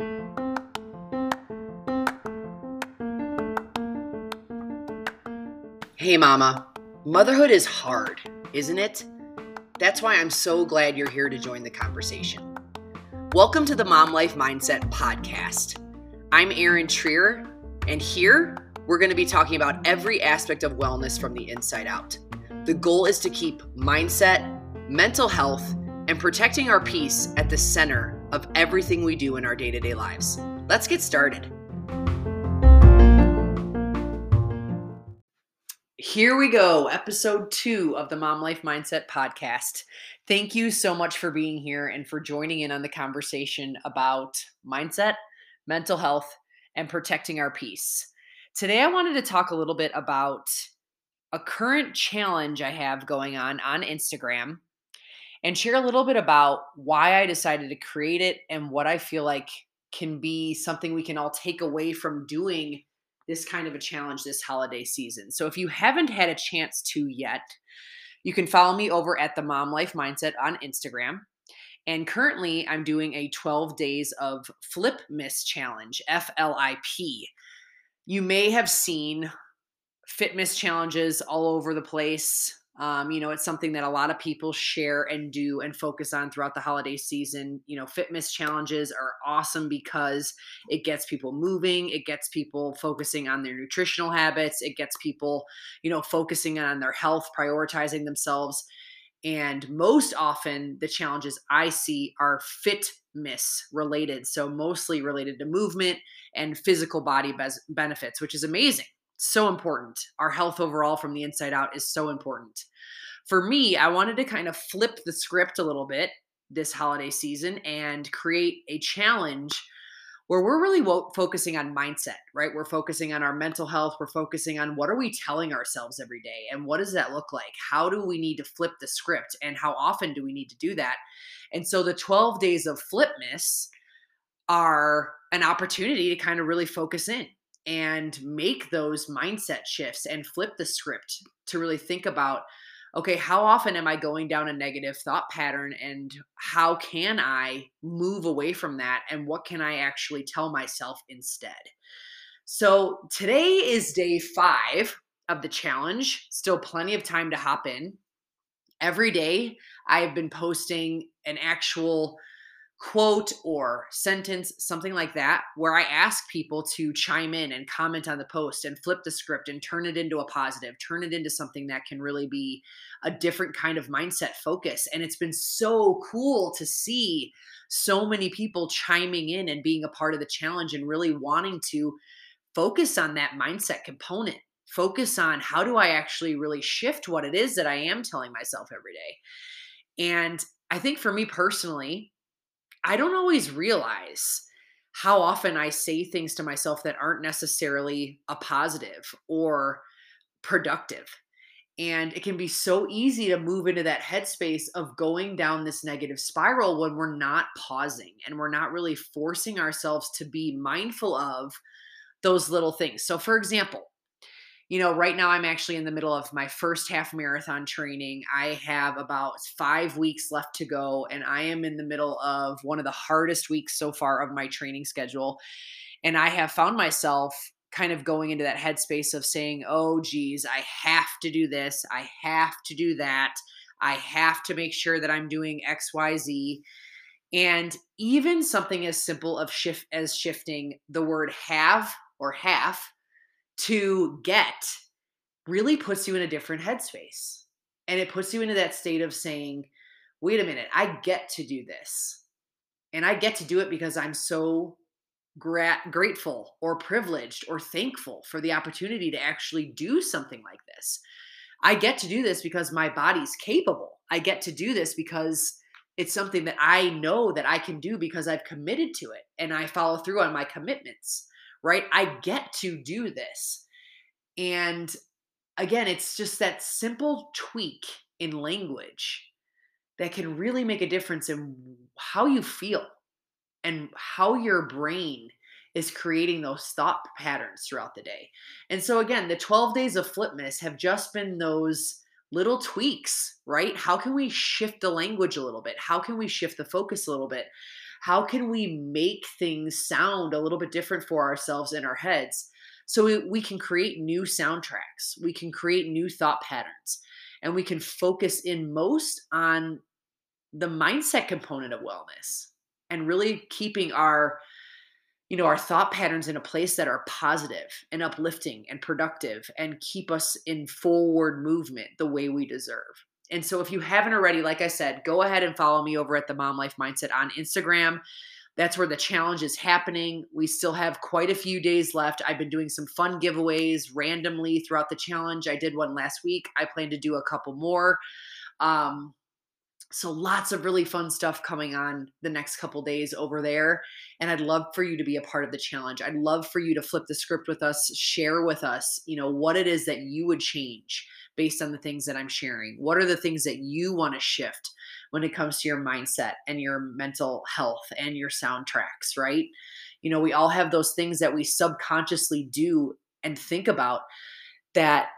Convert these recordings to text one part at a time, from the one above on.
Hey, Mama. Motherhood is hard, isn't it? That's why I'm so glad you're here to join the conversation. Welcome to the Mom Life Mindset Podcast. I'm Erin Trier, and here we're going to be talking about every aspect of wellness from the inside out. The goal is to keep mindset, mental health, and protecting our peace at the center of everything we do in our day to day lives. Let's get started. Here we go, episode two of the Mom Life Mindset podcast. Thank you so much for being here and for joining in on the conversation about mindset, mental health, and protecting our peace. Today, I wanted to talk a little bit about a current challenge I have going on on Instagram and share a little bit about why I decided to create it and what I feel like can be something we can all take away from doing this kind of a challenge this holiday season. So if you haven't had a chance to yet, you can follow me over at the Mom Life Mindset on Instagram. And currently, I'm doing a 12 days of Flipmas Challenge, F L I P. You may have seen fitness challenges all over the place. Um, you know, it's something that a lot of people share and do and focus on throughout the holiday season. You know, fitness challenges are awesome because it gets people moving, it gets people focusing on their nutritional habits, it gets people, you know, focusing on their health, prioritizing themselves. And most often, the challenges I see are fitness related. So, mostly related to movement and physical body benefits, which is amazing so important. Our health overall from the inside out is so important. For me, I wanted to kind of flip the script a little bit this holiday season and create a challenge where we're really wo- focusing on mindset, right? We're focusing on our mental health. We're focusing on what are we telling ourselves every day and what does that look like? How do we need to flip the script and how often do we need to do that? And so the 12 days of Flipmas are an opportunity to kind of really focus in and make those mindset shifts and flip the script to really think about okay, how often am I going down a negative thought pattern and how can I move away from that and what can I actually tell myself instead? So today is day five of the challenge, still plenty of time to hop in. Every day, I've been posting an actual quote or sentence, something like that, where I ask people to chime in and comment on the post and flip the script and turn it into a positive, turn it into something that can really be a different kind of mindset focus. And it's been so cool to see so many people chiming in and being a part of the challenge and really wanting to focus on that mindset component. Focus on how do I actually really shift what it is that I am telling myself every day. And I think for me personally, I don't always realize how often I say things to myself that aren't necessarily a positive or productive. And it can be so easy to move into that headspace of going down this negative spiral when we're not pausing and we're not really forcing ourselves to be mindful of those little things. So, for example, you know, right now I'm actually in the middle of my first half marathon training. I have about five weeks left to go, and I am in the middle of one of the hardest weeks so far of my training schedule. And I have found myself kind of going into that headspace of saying, oh, geez, I have to do this, I have to do that, I have to make sure that I'm doing XYZ. And even something as simple of shift as shifting the word have or half to get really puts you in a different headspace. And it puts you into that state of saying, wait a minute, I get to do this. And I get to do it because I'm so gra- grateful or privileged or thankful for the opportunity to actually do something like this. I get to do this because my body's capable. I get to do this because it's something that I know that I can do because I've committed to it and I follow through on my commitments right? I get to do this. And again, it's just that simple tweak in language that can really make a difference in how you feel and how your brain is creating those thought patterns throughout the day. And so, again, the 12 days of Flipmas have just been those little tweaks, right? How can we shift the language a little bit? How can we shift the focus a little bit? How can we make things sound a little bit different for ourselves in our heads? So we, we can create new soundtracks, we can create new thought patterns, and we can focus in most on the mindset component of wellness and really keeping our you know our thought patterns in a place that are positive and uplifting and productive and keep us in forward movement the way we deserve and so if you haven't already like i said go ahead and follow me over at the mom life mindset on instagram. That's where the challenge is happening. We still have quite a few days left. I've been doing some fun giveaways randomly throughout the challenge. I did one last week. I plan to do a couple more. Um, so lots of really fun stuff coming on the next couple days over there. And i'd love for you to be a part of the challenge. I'd love for you to flip the script with us share with us you know what it is that you would change based on the things that i'm sharing? What are the things that you want to shift when it comes to your mindset and your mental health and your soundtracks right? You know we all have those things that we subconsciously do and think about that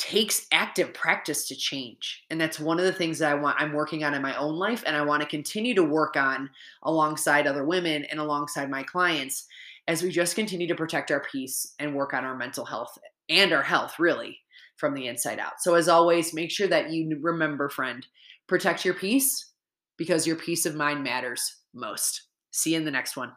takes active practice to change and that's one of the things that i want i'm working on in my own life and i want to continue to work on alongside other women and alongside my clients as we just continue to protect our peace and work on our mental health and our health really from the inside out. So as always make sure that you remember friend protect your peace because your peace of mind matters most. See you in the next one